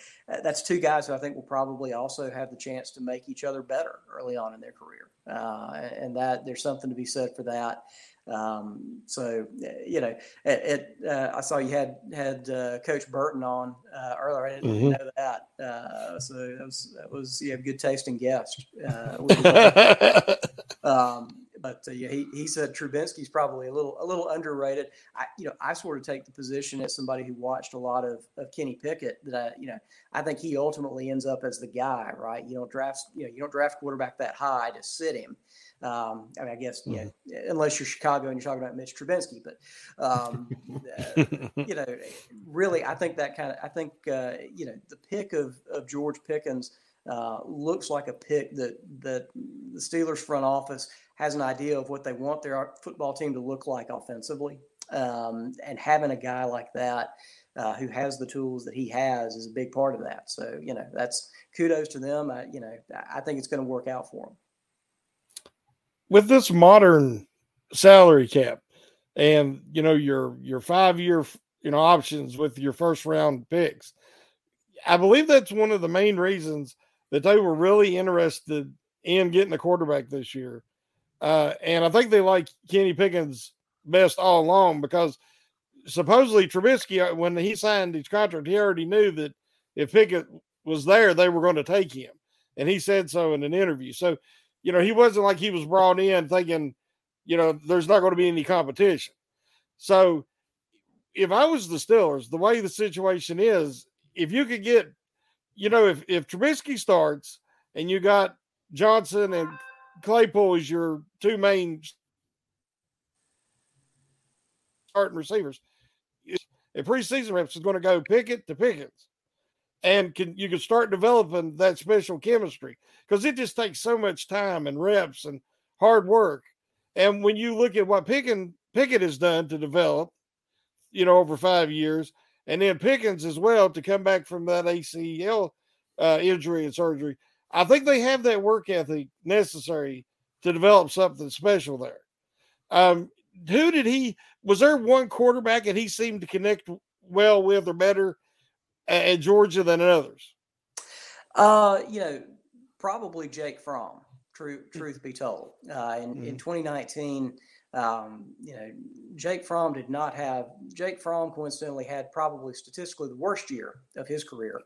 Speaker 4: that's two guys who I think will probably also have the chance to make each other better early on in their career. And that there's something to be said for that. Um, so you know, it, it uh, I saw you had had uh, Coach Burton on uh, earlier. I didn't mm-hmm. know that. Uh, so that was that was you have good tasting guest. Uh, [LAUGHS] um, but uh, yeah, he, he said Trubisky's probably a little a little underrated. I you know I sort of take the position as somebody who watched a lot of, of Kenny Pickett that I you know I think he ultimately ends up as the guy right. You don't draft you know you don't draft quarterback that high to sit him. Um, I mean, I guess mm-hmm. yeah, unless you're Chicago and you're talking about Mitch Trubisky, but um, uh, [LAUGHS] you know, really, I think that kind of, I think uh, you know, the pick of of George Pickens uh, looks like a pick that that the Steelers front office has an idea of what they want their football team to look like offensively, um, and having a guy like that. Uh, who has the tools that he has is a big part of that. So you know that's kudos to them. I, you know I think it's going to work out for them
Speaker 2: with this modern salary cap and you know your your five year you know options with your first round picks i believe that's one of the main reasons that they were really interested in getting a quarterback this year. Uh, and I think they like Kenny Pickens best all along because supposedly Trubisky, uh, when he signed his contract, he already knew that if Pickett was there, they were going to take him. And he said so in an interview. So, you know, he wasn't like he was brought in thinking, you know, there's not going to be any competition. So if I was the Steelers, the way the situation is, if you could get, you know, if if Trubisky starts and you got Johnson and Claypool as your two main starting receivers, a preseason reps is going to go Pickett to Pickens, and can you can start developing that special chemistry because it just takes so much time and reps and hard work. And when you look at what Pickett Pickett has done to develop, you know, over five years, and then Pickens as well to come back from that ACL uh, injury and surgery. I think they have that work ethic necessary to develop something special there. Um, who did he? Was there one quarterback that he seemed to connect well with or better at Georgia than others?
Speaker 3: Uh, you know, probably Jake Fromm. True, truth be told, uh, in, mm. in 2019 um, you know, Jake Fromm did not have. Jake Fromm coincidentally had probably statistically the worst year of his career,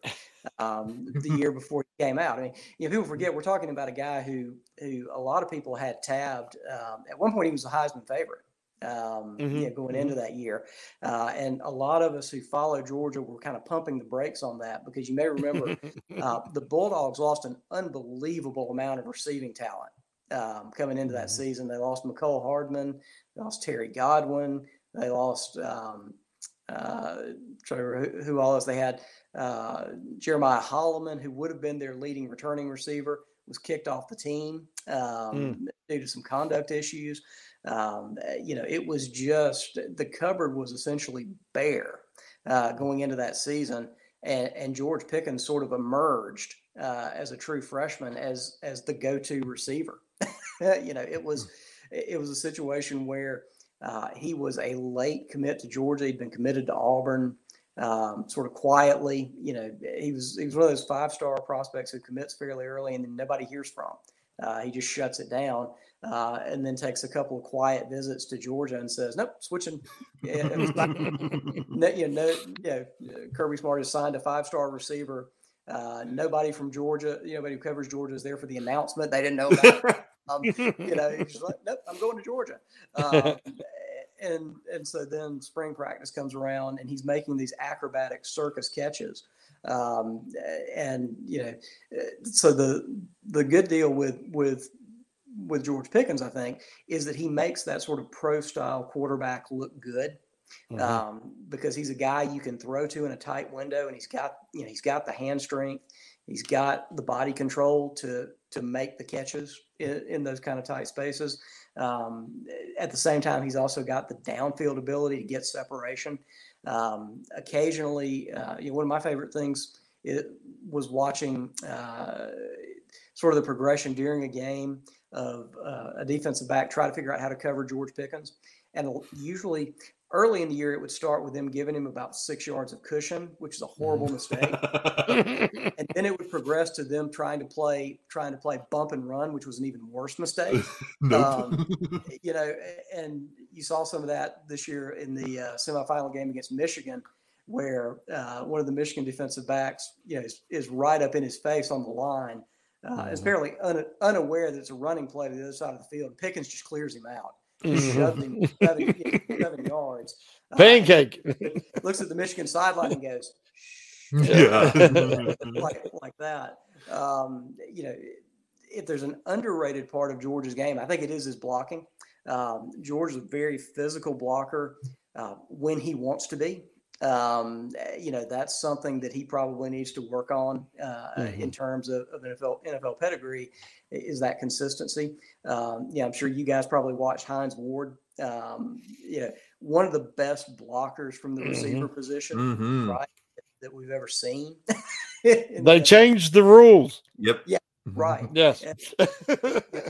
Speaker 3: um, the year [LAUGHS] before he came out. I mean, you know, people forget we're talking about a guy who who a lot of people had tabbed. Um, at one point, he was a Heisman favorite. Um, mm-hmm. know, going into mm-hmm. that year. Uh, and a lot of us who follow Georgia were kind of pumping the brakes on that because you may remember [LAUGHS] uh, the Bulldogs lost an unbelievable amount of receiving talent um, coming into that mm-hmm. season. They lost Mecole Hardman, they lost Terry Godwin, they lost um, uh, who, who all else they had uh, Jeremiah Holloman, who would have been their leading returning receiver, was kicked off the team um, mm. due to some conduct issues. Um, you know, it was just the cupboard was essentially bare uh, going into that season, and, and George Pickens sort of emerged uh, as a true freshman as as the go-to receiver. [LAUGHS] you know, it was hmm. it was a situation where uh, he was a late commit to Georgia. He'd been committed to Auburn um, sort of quietly. You know, he was he was one of those five star prospects who commits fairly early and then nobody hears from. Uh, he just shuts it down uh, and then takes a couple of quiet visits to Georgia and says, "Nope, switching." you know, you know, Kirby Smart has signed a five star receiver. Uh, nobody from Georgia, you know, nobody who covers Georgia is there for the announcement. They didn't know about [LAUGHS] um, you know, he's like, nope, I'm going to Georgia. [LAUGHS] Um, and and so then spring practice comes around, and he's making these acrobatic circus catches. Um, and you know, so the the good deal with with with George Pickens, I think, is that he makes that sort of pro style quarterback look good. Mm-hmm. Um, because he's a guy you can throw to in a tight window, and he's got you know he's got the hand strength, he's got the body control to to make the catches in, in those kind of tight spaces. Um, at the same time, he's also got the downfield ability to get separation. Um, occasionally, uh, you know, one of my favorite things it was watching uh, sort of the progression during a game of uh, a defensive back try to figure out how to cover George Pickens. And usually early in the year, it would start with them giving him about six yards of cushion, which is a horrible mistake. and then it would progress to them trying to play, trying to play bump and run, which was an even worse mistake. [LAUGHS] nope. um, you know, and you saw some of that this year in the uh, semifinal game against Michigan, where uh, one of the Michigan defensive backs, you know, is, is right up in his face on the line. Uh, mm-hmm. apparently un, unaware that it's a running play to the other side of the field. Pickens just clears him out mm-hmm. shoved him seven, seven yards. [LAUGHS]
Speaker 2: Uh, Pancake.
Speaker 3: Uh, [LAUGHS] looks at the Michigan sideline and goes,
Speaker 1: yeah, [LAUGHS]
Speaker 3: like like that. Um, you know, if there's an underrated part of George's game, I think it is his blocking. Um, George is a very physical blocker uh, when he wants to be um, you know that's something that he probably needs to work on uh, mm-hmm. in terms of, of NFL NFL pedigree is that consistency. Um, yeah, I'm sure you guys probably watched Hines Ward. Um, you know, one of the best blockers from the mm-hmm. receiver position, mm-hmm. right, that we've ever seen. [LAUGHS]
Speaker 2: they the, changed the rules.
Speaker 1: Yep.
Speaker 3: Yeah. Right.
Speaker 2: Yes. [LAUGHS]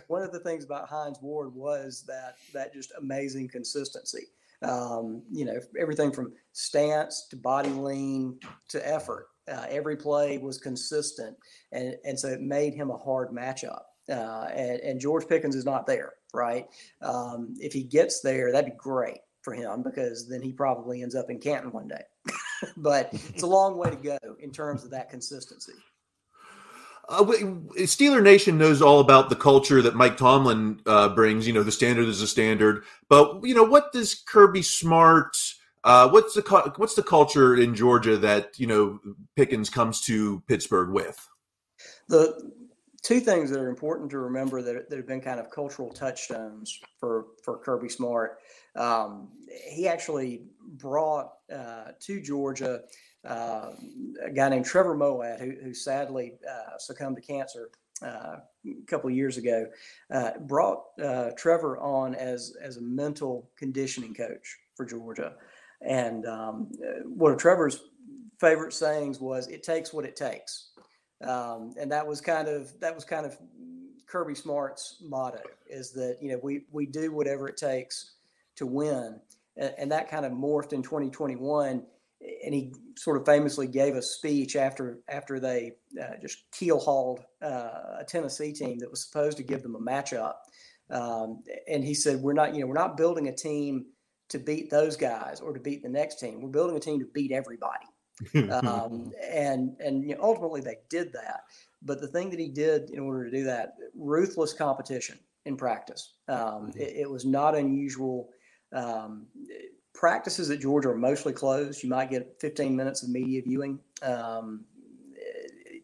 Speaker 3: one of the things about Hines Ward was that that just amazing consistency. Um, you know, everything from stance to body lean to effort. Uh, every play was consistent, and and so it made him a hard matchup. uh, and, and, George Pickens is not there, right? Um, if he gets there, that'd be great for him because then he probably ends up in Canton one day. [LAUGHS] but it's a long way to go in terms of that consistency.
Speaker 1: Uh, Steeler Nation knows all about the culture that Mike Tomlin uh, brings. You know, the standard is a standard, but you know what does Kirby Smart? Uh, what's the what's the culture in Georgia that you know Pickens comes to Pittsburgh with?
Speaker 3: The two things that are important to remember that, that have been kind of cultural touchstones for for Kirby Smart. Um, he actually brought uh, to Georgia uh, a guy named Trevor Moawad, who, who sadly uh, succumbed to cancer uh, a couple of years ago, uh, brought uh, Trevor on as as a mental conditioning coach for Georgia. And um, one of Trevor's favorite sayings was, "It takes what it takes," um, and that was kind of that was kind of Kirby Smart's motto: is that you know we we do whatever it takes to win, and that kind of morphed in 2021 and he sort of famously gave a speech after after they uh, just keel hauled uh, a Tennessee team that was supposed to give them a matchup. Um, and he said, "We're not, you know, we're not building a team to beat those guys or to beat the next team. We're building a team to beat everybody." um, [LAUGHS] and and you know, ultimately they did that. But the thing that he did in order to do that, ruthless competition in practice. Um, mm-hmm. it, it, was not unusual. Um, practices at Georgia are mostly closed. You might get 15 minutes of media viewing um,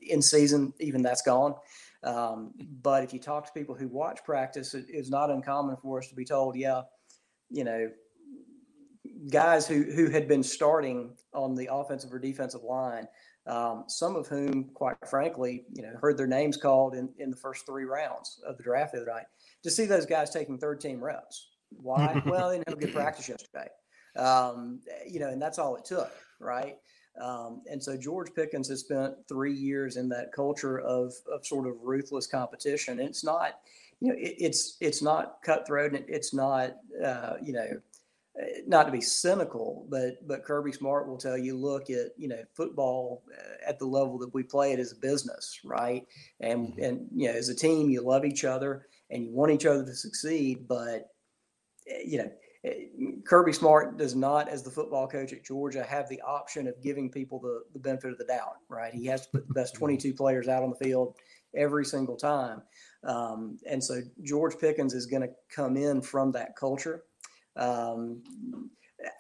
Speaker 3: in season, even that's gone. Um, but if you talk to people who watch practice, it is not uncommon for us to be told, yeah, you know, guys who who had been starting on the offensive or defensive line, um, some of whom, quite frankly, you know, heard their names called in, in the first three rounds of the draft the other night. To see those guys taking third team reps, why? [LAUGHS] well, they didn't have a good practice yesterday. Um, you know, and that's all it took, right? Um, and so George Pickens has spent three years in that culture of, of sort of ruthless competition. And it's not, you know, it, it's it's not cutthroat and it's not, uh, you know, not to be cynical, but but Kirby Smart will tell you, look at you know football uh, at the level that we play it as a business, right? And mm-hmm. and you know, as a team, you love each other and you want each other to succeed, but eh, you know Kirby Smart does not, as the football coach at Georgia, have the option of giving people the, the benefit of the doubt, right? He has to put the best 22 players out on the field every single time. Um, and so George Pickens is going to come in from that culture. Um,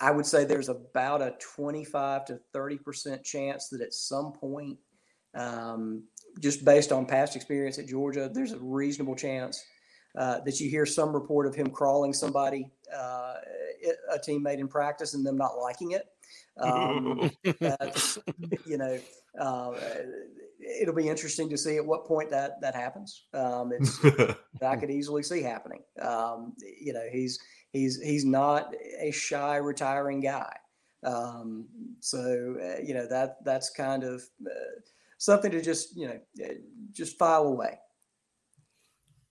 Speaker 3: I would say there's about a 25 to 30% chance that at some point, um, just based on past experience at Georgia, there's a reasonable chance uh, that you hear some report of him crawling somebody, uh, a teammate in practice, and them not liking it. Um, [LAUGHS] you know, uh, it'll be interesting to see at what point that that happens. Um, it's [LAUGHS] I could easily see happening. Um, you know, he's he's he's not a shy retiring guy. Um, so uh, you know that that's kind of uh, something to just you know just file away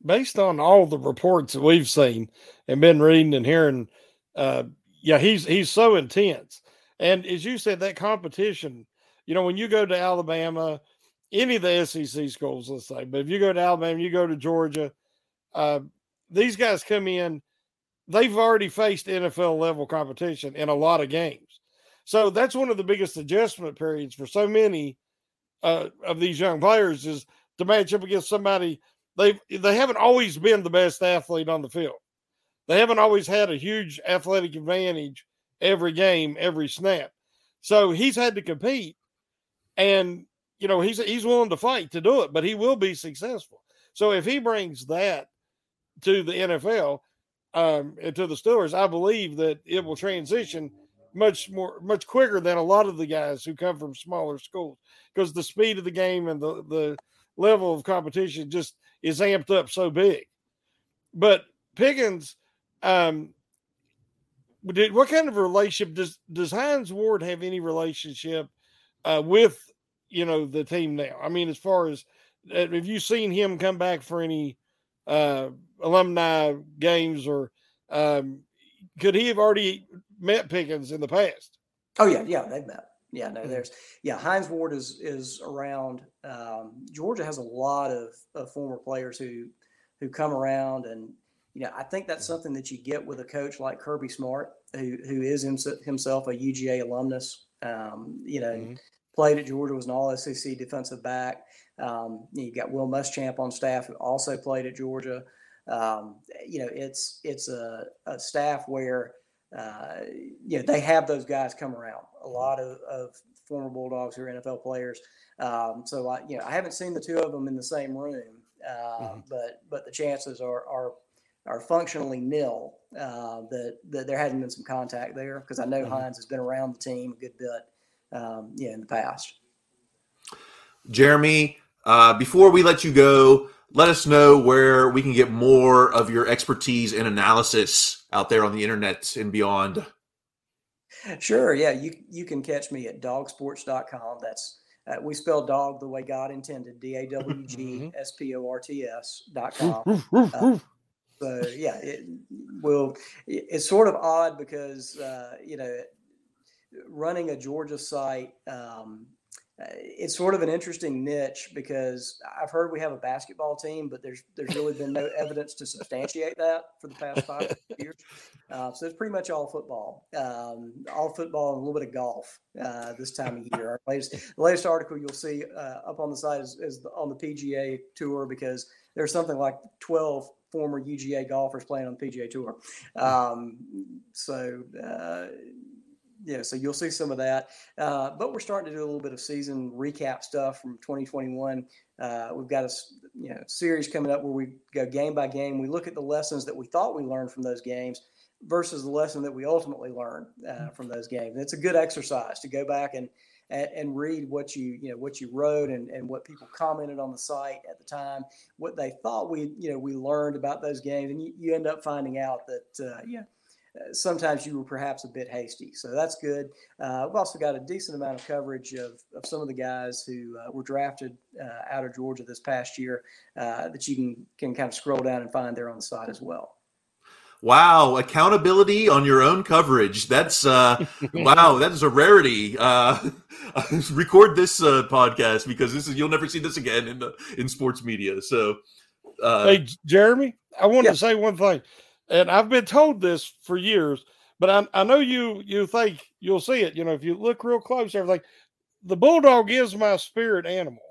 Speaker 2: based on all the reports that we've seen and been reading and hearing, uh, yeah, he's he's so intense. And as you said, that competition, you know, when you go to Alabama, any of the SEC schools, let's say, but if you go to Alabama, you go to Georgia, uh, these guys come in, they've already faced NFL level competition in a lot of games. So that's one of the biggest adjustment periods for so many uh, of these young players is to match up against somebody they they haven't always been the best athlete on the field. They haven't always had a huge athletic advantage every game, every snap. So he's had to compete, and you know he's he's willing to fight to do it, but he will be successful. So if he brings that to the NFL um, and to the Steelers, I believe that it will transition much more much quicker than a lot of the guys who come from smaller schools because the speed of the game and the the level of competition just is amped up so big. But Pickens, um, did, what kind of relationship does does Hines Ward have any relationship uh, with you know the team now? I mean, as far as uh, have you seen him come back for any uh, alumni games, or um, could he have already met Pickens in the past?
Speaker 3: Oh yeah, yeah, they've met. Yeah, no, mm-hmm. there's yeah. Hines Ward is is around. Um, Georgia has a lot of, of former players who who come around and you know I think that's something that you get with a coach like Kirby Smart, who who is himself a UGA alumnus. Um, you know, mm-hmm. played at Georgia, was an All SEC defensive back. Um, you got Will Muschamp on staff, who also played at Georgia. Um, you know, it's it's a, a staff where uh, you know they have those guys come around. A lot of, of former Bulldogs who are NFL players. Um, so I, you know, I haven't seen the two of them in the same room, uh, mm-hmm. but but the chances are are are functionally nil uh, that that there hasn't been some contact there because I know mm-hmm. Hines has been around the team a good bit, um, yeah, in the past.
Speaker 1: Jeremy, uh, before we let you go, let us know where we can get more of your expertise and analysis out there on the internet and beyond.
Speaker 3: Sure. Yeah. You, you can catch me at dawgsports.com. That's, uh, we spell dog the way God intended, D A W G S P O R T S dot com. Uh, so yeah, it will, it's sort of odd because, uh, you know, running a Georgia site, um, it's sort of an interesting niche because I've heard we have a basketball team, but there's there's really been no evidence to substantiate that for the past five [LAUGHS] years. Uh, so it's pretty much all football, um, all football and a little bit of golf uh, this time of year. Our latest, the latest article you'll see uh, up on the site is, is on the PGA Tour because there's something like 12 former UGA golfers playing on the PGA Tour. Um, so uh, yeah, so you'll see some of that. Uh, but we're starting to do a little bit of season recap stuff from 2021. Uh, we've got a you know series coming up where we go game by game. We look at the lessons that we thought we learned from those games versus the lesson that we ultimately learned uh, mm. from those games. And it's a good exercise to go back and, and read what you you know what you wrote and, and what people commented on the site at the time, what they thought we you know we learned about those games, and you, you end up finding out that uh, yeah sometimes you were perhaps a bit hasty. So that's good. Uh, we've also got a decent amount of coverage of, of some of the guys who uh, were drafted uh, out of Georgia this past year uh, that you can, can kind of scroll down and find there on the site as well.
Speaker 1: Wow, accountability on your own coverage. That's uh [LAUGHS] wow, that is a rarity. Uh [LAUGHS] record this uh, podcast because this is you'll never see this again in the, in sports media. So
Speaker 2: uh Hey Jeremy, I wanted yeah. to say one thing and I've been told this for years, but I, I know you you think you'll see it. You know, if you look real close, everything. The bulldog is my spirit animal.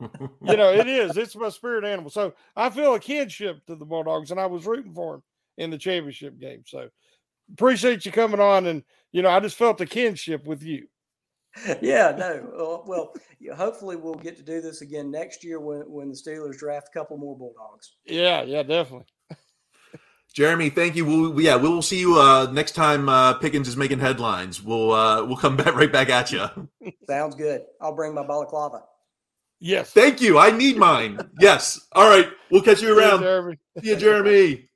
Speaker 2: you know, it is. It's my spirit animal. So I feel a kinship to the Bulldogs, and I was rooting for them in the championship game. So appreciate you coming on, and you know, I just felt a kinship with you.
Speaker 3: Yeah, no. Uh, well, hopefully we'll get to do this again next year when when the Steelers draft a couple more Bulldogs.
Speaker 2: Yeah, yeah, definitely.
Speaker 1: Jeremy, thank you. We'll, yeah, we will see you uh, next time uh, Pickens is making headlines. We'll uh, we'll come [LAUGHS] back right back at you. [LAUGHS]
Speaker 3: Sounds good. I'll bring my balaclava.
Speaker 2: Yes.
Speaker 1: Thank you. I need mine. yes. All right. We'll catch you around.
Speaker 2: Jeremy.
Speaker 1: See you, Jeremy.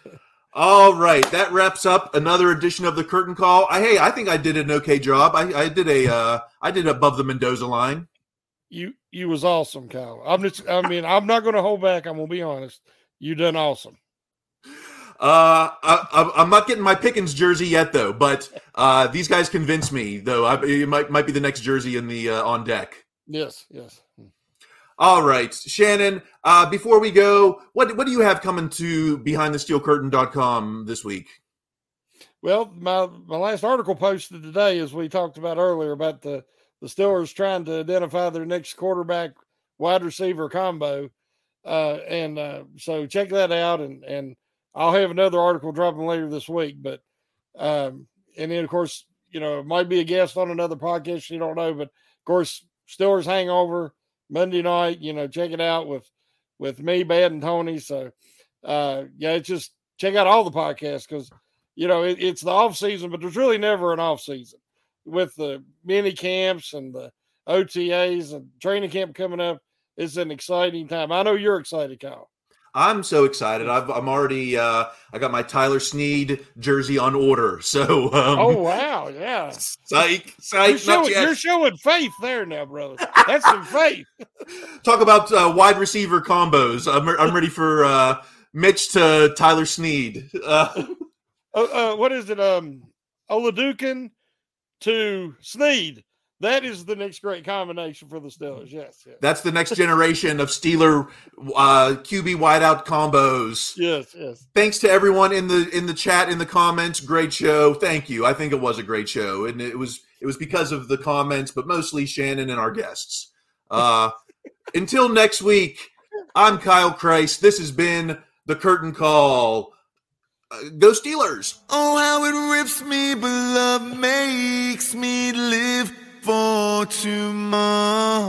Speaker 1: [LAUGHS] All right. That wraps up another edition of the Curtain Call. I, hey, I think I did an okay job. I, I did a uh, I did above the Mendoza line.
Speaker 2: You you was awesome, Kyle. I'm just. I mean, I'm not going to hold back. I'm going to be honest. You done awesome.
Speaker 1: Uh, I, am not getting my Pickens jersey yet, though. But uh, these guys convince me, though. I, it might might be the next jersey in the uh, on deck.
Speaker 2: Yes, yes.
Speaker 1: All right, Shannon. Uh, before we go, what what do you have coming to BehindTheSteelCurtain.com this week?
Speaker 2: Well, my my last article posted today, as we talked about earlier, about the the Steelers trying to identify their next quarterback wide receiver combo, uh, and uh, so check that out and and I'll have another article dropping later this week. But um, and then of course, you know, might be a guest on another podcast. You don't know, but of course, Steelers Hangover Monday night. You know, check it out with with me, Bad and Tony. So uh, yeah, it's just check out all the podcasts because you know it, it's the off season, but there's really never an off season with the mini camps and the OTAs and training camp coming up. It's an exciting time. I know you're excited, Kyle.
Speaker 1: I'm so excited. i am already. Uh, I got my Tyler Snead jersey on order. [LAUGHS] So. Um,
Speaker 2: oh wow! Yeah.
Speaker 1: Psych! Psych!
Speaker 2: You're showing, you're showing, faith there now, brother. That's some [LAUGHS] faith.
Speaker 1: Talk about uh, wide receiver combos. I'm, I'm ready for uh, Mitch to Tyler Snead. Uh, [LAUGHS]
Speaker 2: uh, uh, what is it? Um, Oladokun to Snead. That is the next great combination for the Steelers. Yes, yes,
Speaker 1: That's the next generation of Steeler uh, QB wideout combos.
Speaker 2: yes, yes.
Speaker 1: Thanks to everyone in the in the chat in the comments. Great show. Thank you. I think it was a great show, and it was it was because of the comments, but mostly Shannon and our guests. Uh, [LAUGHS] until next week, I'm Kyle Chrise. This has been the Curtain Call. Uh, go Steelers!
Speaker 5: Oh, how it rips me, but love makes me live for tomorrow.